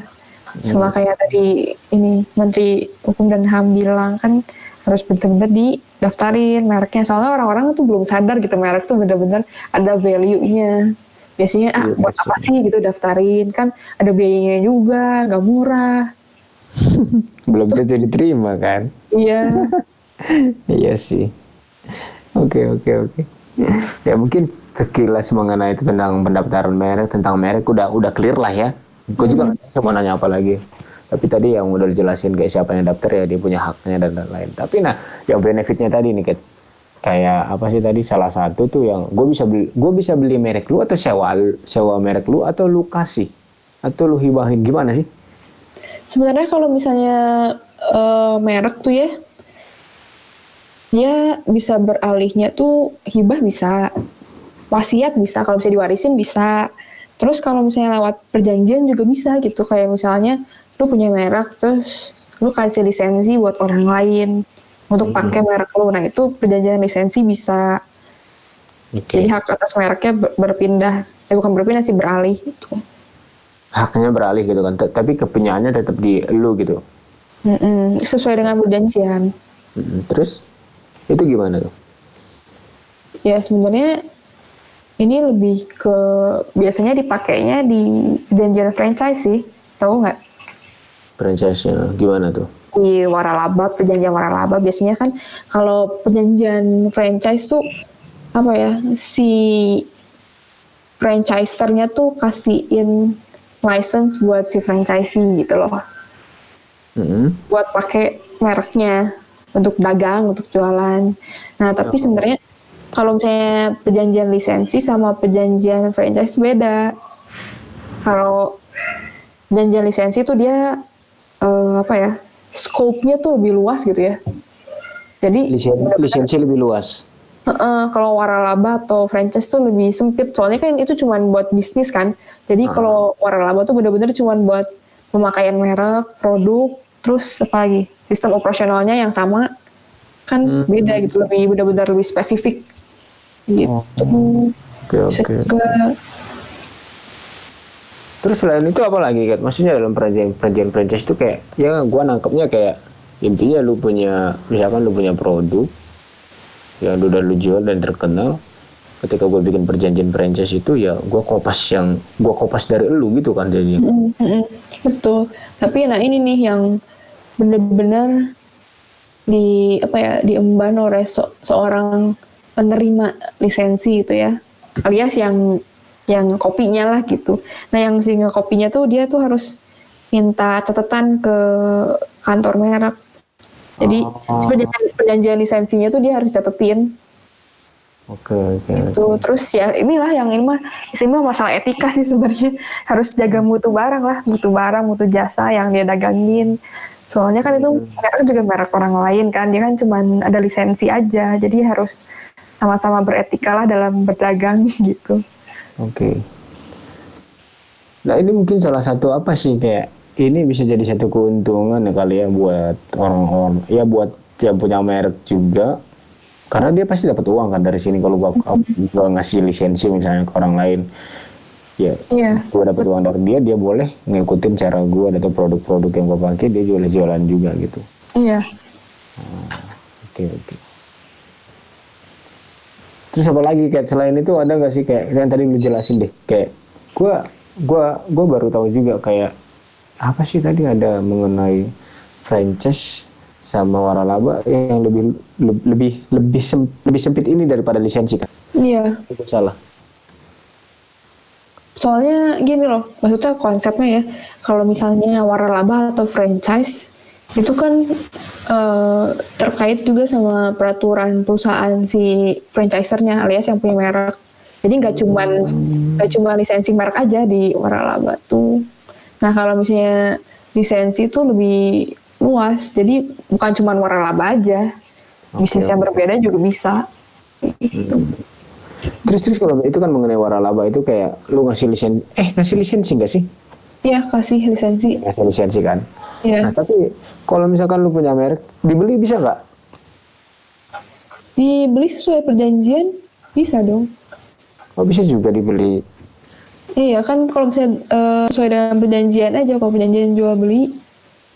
Sama kayak tadi ini Menteri Hukum dan HAM bilang kan harus benar-benar didaftarin mereknya. Soalnya orang-orang tuh belum sadar gitu merek tuh benar-benar ada value-nya. Biasanya ah Iya, buat apa sih gitu daftarin kan ada biayanya juga, nggak murah. Belum tentu diterima kan. Iya. Iya sih. Oke oke oke. Ya mungkin sekilas mengenai tentang pendaftaran merek tentang merek udah udah clear lah ya. Gue juga nggak tahu mau nanya apa lagi. Tapi tadi yang udah dijelasin kayak siapa yang daftar ya dia punya haknya dan lain-lain. Tapi nah yang benefitnya tadi nih Kat. Kayak apa sih tadi salah satu tuh yang gue bisa beli gue bisa beli merek lu atau sewa sewa merek lu atau lu kasih atau lu hibahin gimana sih? Sebenarnya kalau misalnya eh, merek tuh ya, ya bisa beralihnya tuh hibah bisa, wasiat bisa, kalau bisa diwarisin bisa. Terus kalau misalnya lewat perjanjian juga bisa gitu, kayak misalnya lu punya merek, terus lu kasih lisensi buat orang lain untuk pakai merek lu. Nah itu perjanjian lisensi bisa. Oke. Jadi hak atas mereknya ber- berpindah, eh bukan berpindah sih beralih gitu. Haknya beralih gitu kan. T- Tapi kepunyaannya tetap di lu gitu. Mm-mm, sesuai dengan perjanjian. Mm, Terus itu gimana tuh? Ya sebenarnya ini lebih ke biasanya dipakainya di perjanjian franchise sih, tahu nggak? franchise-nya gimana tuh? Di waralaba, perjanjian waralaba biasanya kan kalau perjanjian franchise tuh apa ya si franchisernya tuh kasihin license buat si franchisee gitu loh, Mm-mm. buat pakai mereknya untuk dagang, untuk jualan. Nah tapi sebenarnya kalau misalnya perjanjian lisensi sama perjanjian franchise beda. Kalau perjanjian lisensi itu dia eh, apa ya, scope-nya tuh lebih luas gitu ya. Jadi Lisen- lisensi lebih luas. Heeh, kalau waralaba atau franchise tuh lebih sempit. Soalnya kan itu cuma buat bisnis kan. Jadi kalau waralaba tuh bener-bener cuma buat pemakaian merek, produk, terus apa lagi? Sistem operasionalnya yang sama kan beda gitu lebih benar-benar lebih spesifik gitu. Oke Bisa oke. juga Terus selain itu apa lagi kan? Maksudnya dalam perjanjian perjanjian franchise itu kayak ya gua nangkepnya kayak intinya lu punya misalkan lu punya produk yang udah lu jual dan terkenal ketika gue bikin perjanjian franchise itu ya gue kopas yang gue kopas dari lu gitu kan jadinya Mm, mm, mm. betul tapi nah ini nih yang bener-bener di apa ya diemban oleh se- seorang penerima lisensi gitu ya alias yang yang kopinya lah gitu. Nah yang si kopinya tuh dia tuh harus minta catatan ke kantor merek. Jadi Oh. perjanjian, perjanjian lisensinya tuh dia harus catetin. Oke oke itu terus ya inilah yang ini mah ini mah masalah etika sih sebenarnya. Harus jaga mutu barang lah. Mutu barang mutu jasa yang dia dagangin. Soalnya kan itu merek juga merek orang lain kan. Dia kan cuman ada lisensi aja. Jadi harus sama-sama beretika lah dalam berdagang gitu Oke. Nah ini mungkin salah satu apa sih kayak ini bisa jadi satu keuntungan ya kali ya buat orang-orang ya buat yang punya merek juga. Karena dia pasti dapat uang kan dari sini kalau gua, gua ngasih lisensi misalnya ke orang lain. Ya iya gua dapat uang dari dia dia boleh ngikutin cara gua atau produk-produk yang gua pakai dia jual jualan juga gitu. Iya. Oke oke terus apa lagi? Kayak selain itu ada nggak sih kayak yang tadi lu jelasin deh? Kayak gua gua gua baru tahu juga kayak apa sih tadi ada mengenai franchise sama waralaba yang lebih le- lebih lebih sem- lebih sempit ini daripada lisensi kan? Iya. Itu salah. Soalnya gini loh maksudnya konsepnya ya kalau misalnya waralaba atau franchise itu kan eh, terkait juga sama peraturan perusahaan si franchisernya alias yang punya merek. Jadi nggak cuman nggak cuma lisensi merek aja di waralaba tuh. Nah kalau misalnya lisensi itu lebih luas. Jadi bukan cuman waralaba aja. Bisnis yang berbeda juga bisa. Gitu. terus terus kalau itu kan mengenai waralaba itu kayak lu ngasih lisensi eh ngasih lisensi nggak sih Iya kasih lisensi ngasih lisensi kan Iya. nah tapi kalau misalkan lu punya merek dibeli bisa nggak Dibeli sesuai perjanjian bisa dong. Oh bisa juga dibeli. Iya kan kalau misalnya eh, sesuai dengan perjanjian aja kalau perjanjian jual beli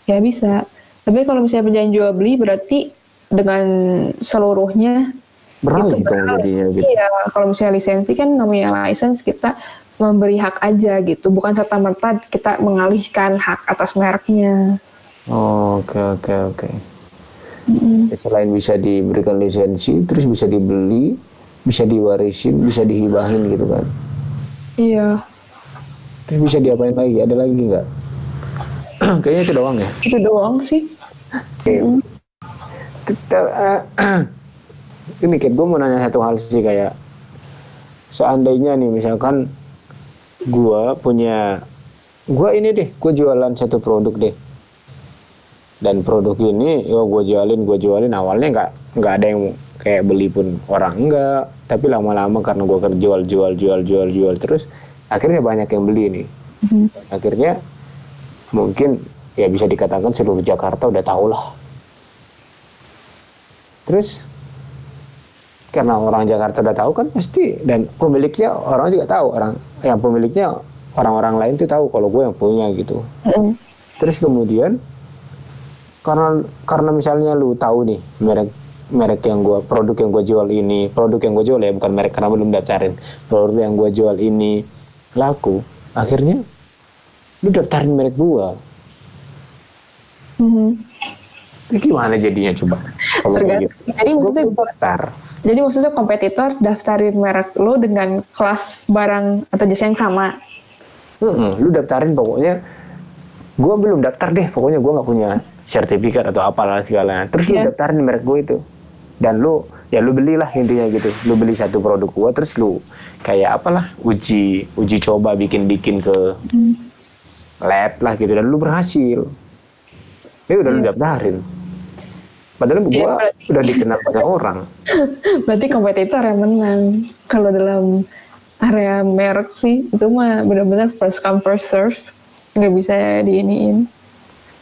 ya bisa. Tapi kalau misalnya perjanjian jual beli berarti dengan seluruhnya Beralih itu dong beralih. jadinya gitu. Iya, kalau misalnya lisensi kan namanya license kita memberi hak aja gitu, bukan serta merta kita mengalihkan hak atas mereknya. Oh, Oke oke oke. Ya, Selain bisa diberikan lisensi, terus bisa dibeli, bisa diwarisin, bisa dihibahin gitu kan. Iya, Terus bisa diapain lagi? Ada lagi nggak? Kayaknya itu doang ya. itu doang sih. Kita, eh, ini Kit, gue mau nanya satu hal sih kayak seandainya nih misalkan gue punya gue ini deh, gue jualan satu produk deh. Dan produk ini, yo gue jualin, gue jualin awalnya nggak nggak ada yang kayak beli pun orang enggak, tapi lama-lama karena gue jual jual jual jual jual terus, akhirnya banyak yang beli nih. Mhm. Akhirnya mungkin ya bisa dikatakan seluruh Jakarta udah tahu lah Terus karena orang Jakarta udah tahu kan pasti dan pemiliknya orang juga tahu orang yang pemiliknya orang-orang lain tuh tahu kalau gue yang punya gitu. Mm-mm. Terus kemudian karena karena misalnya lu tahu nih merek merek yang gue produk yang gue jual ini produk yang gue jual ya bukan merek karena belum daftarin produk yang gue jual ini laku akhirnya lu daftarin merek gue Mhm. Ini gimana jadinya coba? Tergantung. gitu. Jadi maksudnya daftar Jadi maksudnya kompetitor daftarin merek lo dengan kelas barang atau jasa yang sama. Mm-mm, lu daftarin pokoknya gue belum daftar deh pokoknya gue nggak punya sertifikat atau apalah segala. Terus lu Iya. daftarin merek gue itu. Dan lu ya lu belilah intinya gitu. Lu beli satu produk gue terus lu kayak apalah uji uji coba bikin bikin ke lab lah gitu. Dan lu berhasil. Ya udah lu daftarin padahal gue berarti- udah dikenal banyak orang Berarti kompetitor yang menang. Kalau dalam area merek sih itu mah benar-benar first come first serve. Nggak bisa diiniin.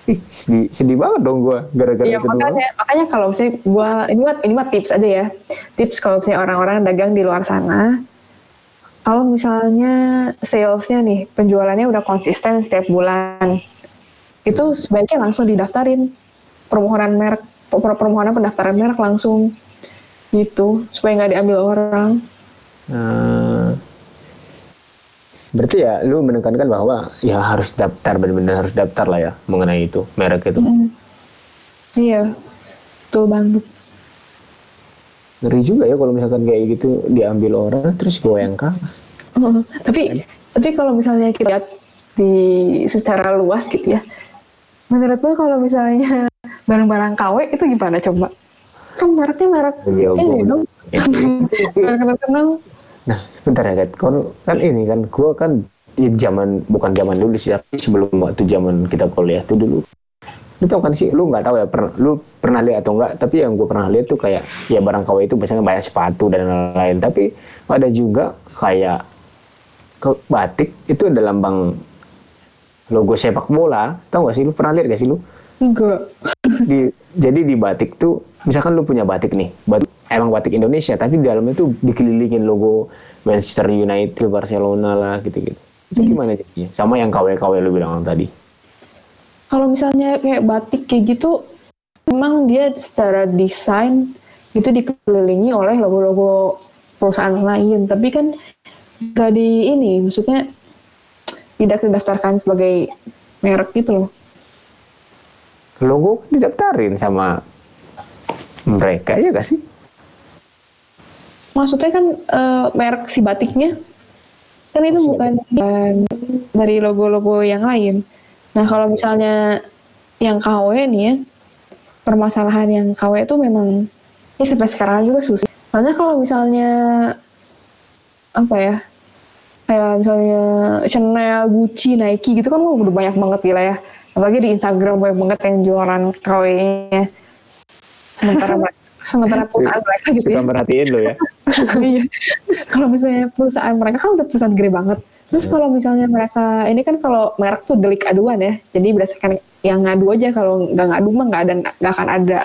Ih, sedih, sedih banget dong gue gara-gara Iya itu doang. makanya makanya kalau misalnya gua ini mah ini mah tips aja ya. Tips kalau misalnya orang-orang dagang di luar sana. Kalau misalnya salesnya nih penjualannya udah konsisten setiap bulan, itu sebaiknya langsung didaftarin permohonan merek permohonan pendaftaran merek langsung gitu supaya nggak diambil orang. Eh, berarti ya lu menekankan bahwa ya harus daftar benar-benar harus daftar lah ya mengenai itu merek itu. Mm. Iya, betul banget. Ngeri juga ya kalau misalkan kayak gitu diambil orang terus gue yang kalah. Oh, tapi tapi kalau misalnya kita lihat di secara luas gitu ya, menurut lo kalau misalnya barang-barang KW itu gimana coba? Kan mereknya merek Iya, ini dong, merek terkenal. Nah, sebentar ya, Kat. Kan, kan ini kan, gue kan di zaman, bukan zaman dulu sih, tapi sebelum waktu zaman kita kuliah tuh dulu. Lu tau kan sih, lu nggak tahu ya, pernah, lu pernah lihat atau enggak, tapi yang gue pernah lihat tuh kayak, ya barang KW itu biasanya banyak sepatu dan lain-lain. Tapi ada juga kayak ke batik itu ada lambang logo sepak bola. Tau gak sih, lu pernah lihat gak sih lu? Enggak. Di jadi di batik tuh misalkan lu punya batik nih batik emang batik Indonesia tapi di dalamnya tuh dikelilingin logo Manchester United Barcelona lah gitu-gitu. Itu gimana jadinya? Sama yang KW-KW lu bilang tadi. Kalau misalnya kayak batik kayak gitu, memang dia secara desain itu dikelilingi oleh logo-logo perusahaan lain, tapi kan gak di ini, maksudnya tidak didaftarkan sebagai merek gitu loh. Logo kan didaftarin sama mereka ya gak sih Maksudnya kan eh, merek si batiknya kan itu bukan dari logo-logo yang lain. Nah kalau misalnya yang KW nih ya, permasalahan yang KW itu memang ini sampai sekarang juga susah. Soalnya kalau misalnya apa ya, kayak misalnya Chanel, Gucci, Nike gitu kan udah banyak banget gila ya. Apalagi di Instagram banyak banget yang jualan KW-nya. Sementara sementara perusahaan mereka gitu ya. suka merhatiin lo ya Iya. kalau misalnya perusahaan mereka kan udah perusahaan gede banget. Terus kalau misalnya mereka ini kan kalau merek tuh delik aduan ya. Jadi berdasarkan yang ngadu aja kalau nggak ngadu mah nggak ada nggak akan ada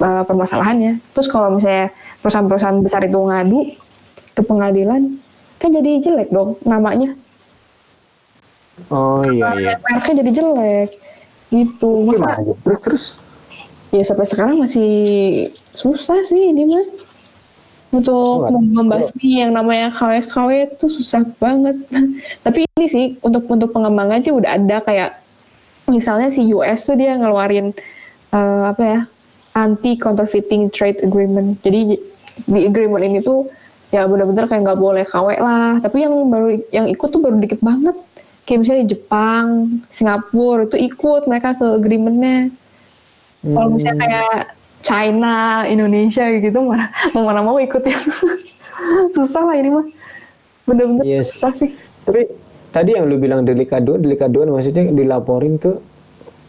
uh, permasalahannya. Terus kalau misalnya perusahaan-perusahaan besar itu ngadu ke pengadilan kan jadi jelek dong namanya. Oh iya iya Mereknya jadi jelek gitu. Masa aja terus terus ya sampai sekarang masih susah sih ini mah untuk membasmi yang namanya KW-KW itu susah banget. Tapi ini sih untuk untuk pengembangan sih udah ada kayak misalnya si US tuh dia ngeluarin eh, apa ya anti counterfeiting trade agreement. Jadi di agreement ini tuh ya benar-benar kayak nggak boleh KW lah. Tapi yang baru yang ikut tuh baru dikit banget. Kayak misalnya Jepang, Singapura itu ikut mereka ke agreementnya. Kalau misalnya kayak China, Indonesia gitu mana mau mana mau ikut ya. susah lah ini mah. Bener-bener Yes. susah sih. tapi tadi yang lu bilang delik aduan delik aduan maksudnya dilaporin ke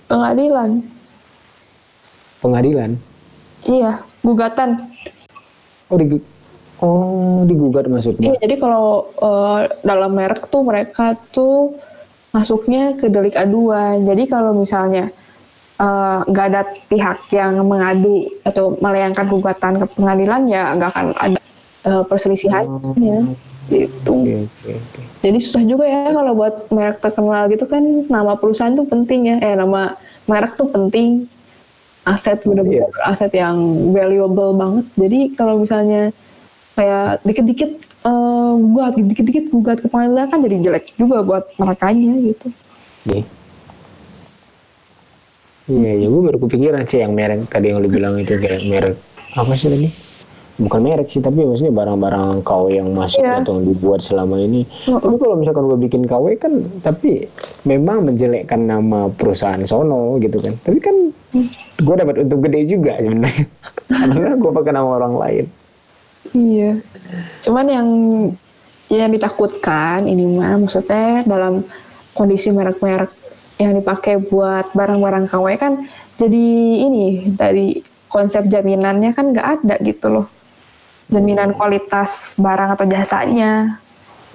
Pengadilan. pengadilan Iya, gugatan. oh di oh digugat maksudnya Iya, jadi kalau eh, dalam merek tuh mereka tuh masuknya ke delik aduan. Jadi kalau misalnya eh, nggak ada pihak yang mengadu atau melayangkan gugatan ke pengadilan ya nggak akan ada eh, perselisihannya. Gitu. Oke, oke, oke. Jadi susah juga ya kalau buat merek terkenal gitu kan nama perusahaan tuh penting ya. Eh nama merek tuh penting. Aset bener-bener aset yang valuable banget. Jadi kalau misalnya kayak dikit-dikit eh, gugat, dikit-dikit gugat ke pengadilan kan jadi jelek juga buat merekanya gitu. Iya. Iya, ya gue baru kepikiran sih yang merek tadi yang lu bilang itu kayak merek apa sih tadi? Bukan merek sih, tapi maksudnya barang-barang KW yang masuk Iya. atau yang dibuat selama ini. Mm-mm. Tapi kalau misalkan gue bikin KW kan, tapi memang menjelekkan nama perusahaan sono gitu kan. Tapi kan gue dapat untung gede juga sebenarnya. Karena gue pakai nama orang lain. Iya. Cuman yang yang ditakutkan ini mah maksudnya dalam kondisi merek-merek yang dipakai buat barang-barang KW kan jadi ini tadi konsep jaminannya kan nggak ada gitu loh. Jaminan kualitas barang atau jasanya.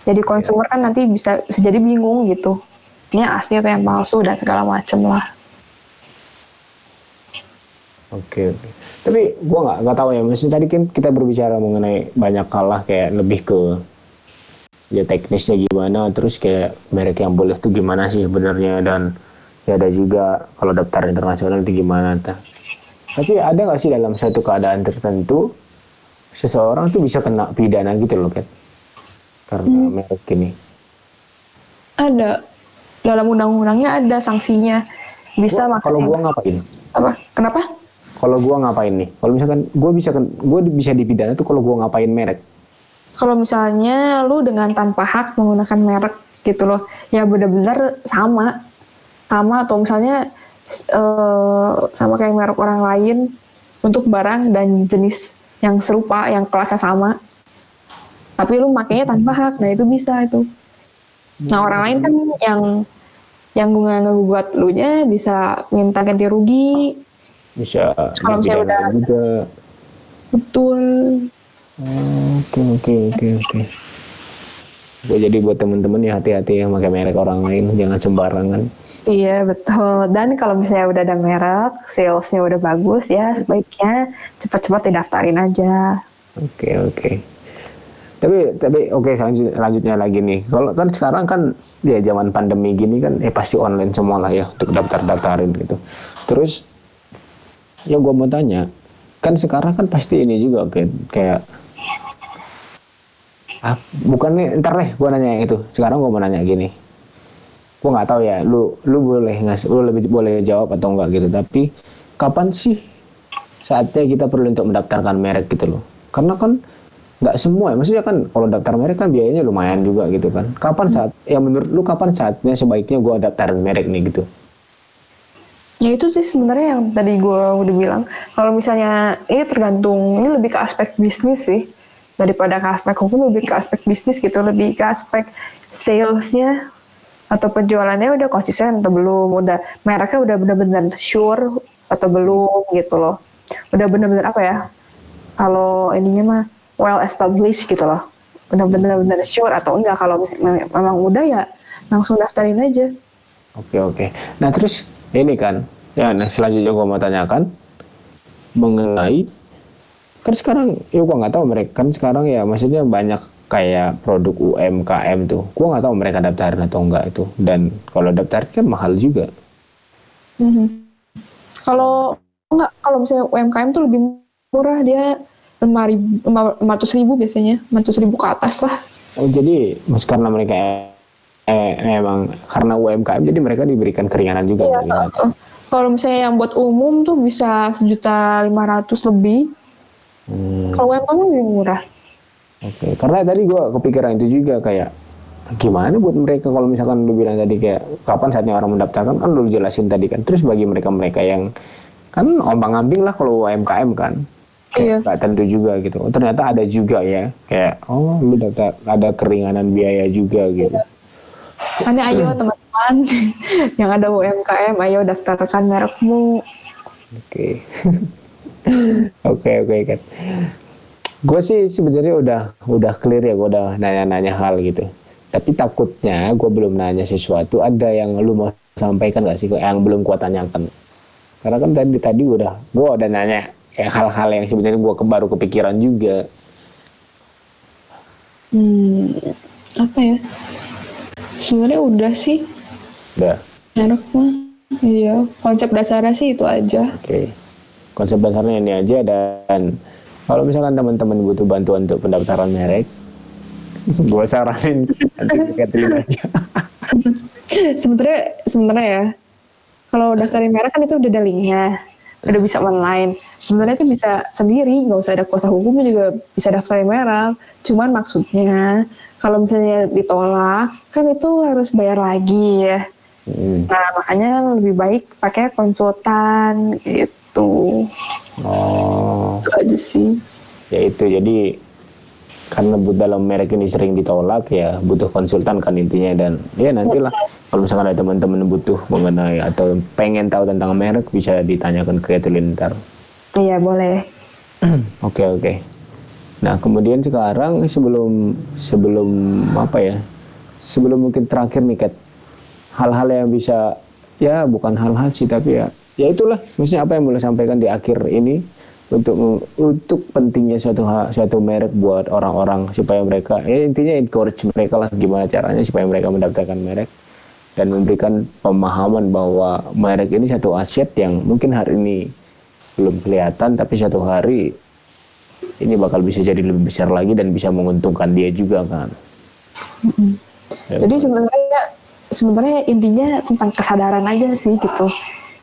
Jadi konsumer kan nanti bisa bisa jadi bingung gitu. Ini asli atau yang palsu dan segala macem lah. Oke oke. Tapi gua nggak nggak tahu ya. Maksudnya tadi kan kita berbicara mengenai banyak kalah kayak lebih ke ya teknisnya gimana, terus kayak merek yang boleh tuh gimana sih sebenarnya dan ya ada juga kalau daftar internasional itu gimana ta. Tapi ada nggak sih dalam satu keadaan tertentu seseorang tuh bisa kena pidana gitu loh kan? karena merek ini? Ada dalam undang-undangnya ada sanksinya. Bisa Gua- kalau maksimal gua ngapain? apa? Kenapa? Kalau gua ngapain nih? Kalau misalkan gua bisa gua bisa dipidana tuh kalau gua ngapain merek. Kalau misalnya lu dengan tanpa hak menggunakan merek gitu loh, ya benar-benar sama, sama atau misalnya eh, sama kayak merek orang lain untuk barang dan jenis yang serupa, yang kelasnya sama. Tapi lu makainya tanpa hak, nah itu bisa itu. Nah orang lain kan yang yang nggak ngegugat lu nya bisa minta ganti rugi, Bisa Kalau misalnya udah- juga. betul. Oke oke oke oke. Gue jadi buat temen-temen ya hati-hati yang pakai merek orang lain, jangan sembarangan. Iya betul. Dan kalau misalnya udah ada merek, salesnya udah bagus ya, sebaiknya cepat-cepat didaftarin aja. Oke oke. Tapi tapi oke lanjut, lanjutnya lagi nih. Kalau kan sekarang kan ya zaman pandemi gini kan eh pasti online semua lah ya untuk daftar-daftarin gitu. Terus yang gue mau tanya kan sekarang kan pasti ini juga kayak kayak ah, bukan nih ntar deh gue nanya yang itu. Sekarang gue mau nanya gini. Gue nggak tahu ya. Lu lu boleh ngasih lu lebih boleh jawab atau enggak gitu. Tapi kapan sih saatnya kita perlu untuk mendaftarkan merek gitu loh? Karena kan nggak semua ya. Maksudnya kan kalau daftar merek kan biayanya lumayan juga gitu kan. Kapan saat ya menurut lu kapan saatnya sebaiknya gua daftarin merek nih gitu? Ya itu sih sebenarnya yang tadi gue udah bilang. Kalau misalnya ini tergantung, ini lebih ke aspek bisnis sih. Daripada ke aspek hukum, lebih ke aspek bisnis gitu. Lebih ke aspek salesnya atau penjualannya udah konsisten atau belum. Udah mereknya udah benar-benar sure atau belum gitu loh. Udah benar-benar apa ya? Kalau ininya mah well established gitu loh. Udah benar-benar sure atau enggak. Kalau memang udah ya langsung daftarin aja. Oke oke. Nah terus ini kan, ya nah selanjutnya gua mau tanyakan mengenai kan sekarang ya gua nggak tahu mereka kan sekarang ya maksudnya banyak kayak produk UMKM tuh. Gua nggak tahu mereka daftarin atau enggak itu. Dan kalau daftar kan mahal juga. Mhm. Kalau enggak, kalau misalnya UMKM tuh lebih murah dia lima ratus ribu biasanya, lima ratus ribu ke atas lah. Oh jadi karena mereka eh, emang karena UMKM jadi mereka diberikan keringanan juga. Iya. uh, Kalau misalnya yang buat umum tuh bisa sejuta lima ratus lebih. Hmm, Kalau UMKM lebih murah. Oke, karena tadi gua kepikiran itu juga kayak gimana buat mereka kalau misalkan lu bilang tadi kayak kapan saatnya orang mendaftarkan kan lu jelasin tadi kan. Terus bagi mereka-mereka yang kan ombang-ambing lah kalau UMKM kan. Iya. Kayak nggak tentu juga gitu. Oh, ternyata ada juga ya kayak oh lu daftar ada keringanan biaya juga gitu. Makanya ayo teman-teman yang ada UMKM, ayo daftarkan merekmu. Oke. Oke oke kan. Gue sih sebenarnya udah udah clear ya, gue udah nanya-nanya hal gitu. Tapi takutnya gue belum nanya sesuatu. Ada yang lu mau sampaikan gak sih yang belum gue tanyakan? Karena kan tadi tadi udah gue udah nanya ya hal-hal yang sebenarnya gue baru kepikiran juga. Hmm, apa ya? Sebenarnya udah sih Udah. merek mah. Iya, konsep dasarnya sih itu aja. Oke. Konsep dasarnya ini aja dan kalau misalkan teman-teman butuh bantuan untuk pendaftaran merek, gue saranin nanti aja. sebenarnya sebenarnya ya kalau daftarin merek kan itu udah ada linknya udah bisa online. Sebenarnya itu bisa sendiri nggak usah ada kuasa hukumnya juga bisa daftarin merek cuman maksudnya kalau misalnya ditolak kan itu harus bayar lagi ya. Hmm. nah makanya lebih baik pakai konsultan gitu. Oh, itu aja sih. Ya itu jadi karena dalam merek ini sering ditolak ya butuh konsultan kan intinya dan ya nantilah. Kalau misalkan ada teman-teman butuh mengenai atau pengen tahu tentang merek bisa ditanyakan ke Etulin ntar. iya boleh. Oke oke. Nah kemudian sekarang sebelum sebelum apa ya sebelum mungkin terakhir nih Kat. Hal-hal yang bisa ya bukan hal-hal sih tapi ya ya itulah. Maksudnya apa yang boleh sampaikan di akhir ini untuk untuk pentingnya suatu suatu merek buat orang-orang supaya mereka ya intinya encourage mereka lah gimana caranya supaya mereka mendaftarkan merek dan memberikan pemahaman bahwa merek ini satu aset yang mungkin hari ini belum kelihatan tapi suatu hari ini bakal bisa jadi lebih besar lagi dan bisa menguntungkan dia juga kan Ya. Jadi sebenarnya sebenarnya intinya tentang kesadaran aja sih gitu.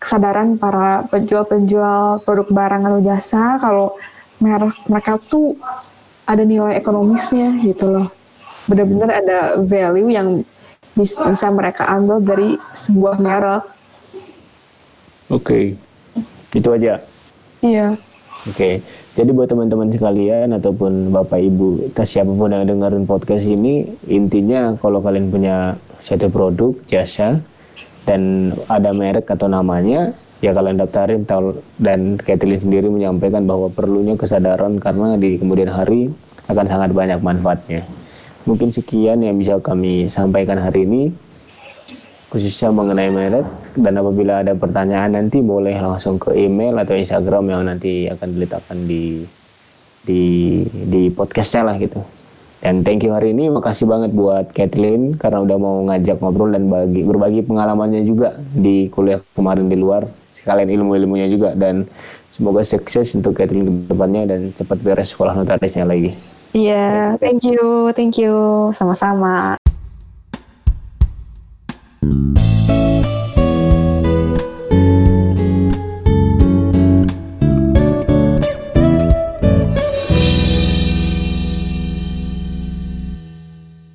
Kesadaran para penjual-penjual produk barang atau jasa kalau merek mereka tuh ada nilai ekonomisnya gitu loh. Benar-benar ada value yang bis- bisa mereka ambil dari sebuah merek. Oke, itu aja. Iya. Oke, jadi buat teman-teman sekalian ataupun bapak ibu, atau siapa pun yang dengerin podcast ini, intinya kalau kalian punya satu produk, jasa, dan ada merek atau namanya, ya kalian daftarin dan Kathleen sendiri menyampaikan bahwa perlunya kesadaran karena di kemudian hari akan sangat banyak manfaatnya. Mungkin sekian yang bisa kami sampaikan hari ini khususnya mengenai merek dan apabila ada pertanyaan nanti boleh langsung ke email atau Instagram yang nanti akan diletakkan di di di podcastnya lah gitu. Dan thank you hari ini makasih banget buat Kathleen karena udah mau ngajak ngobrol dan bagi berbagi pengalamannya juga di kuliah kemarin di luar sekalian ilmu-ilmunya juga dan semoga sukses untuk Kathleen ke depannya dan cepat beres sekolah notarisnya lagi. Iya, thank you, thank you. Sama-sama.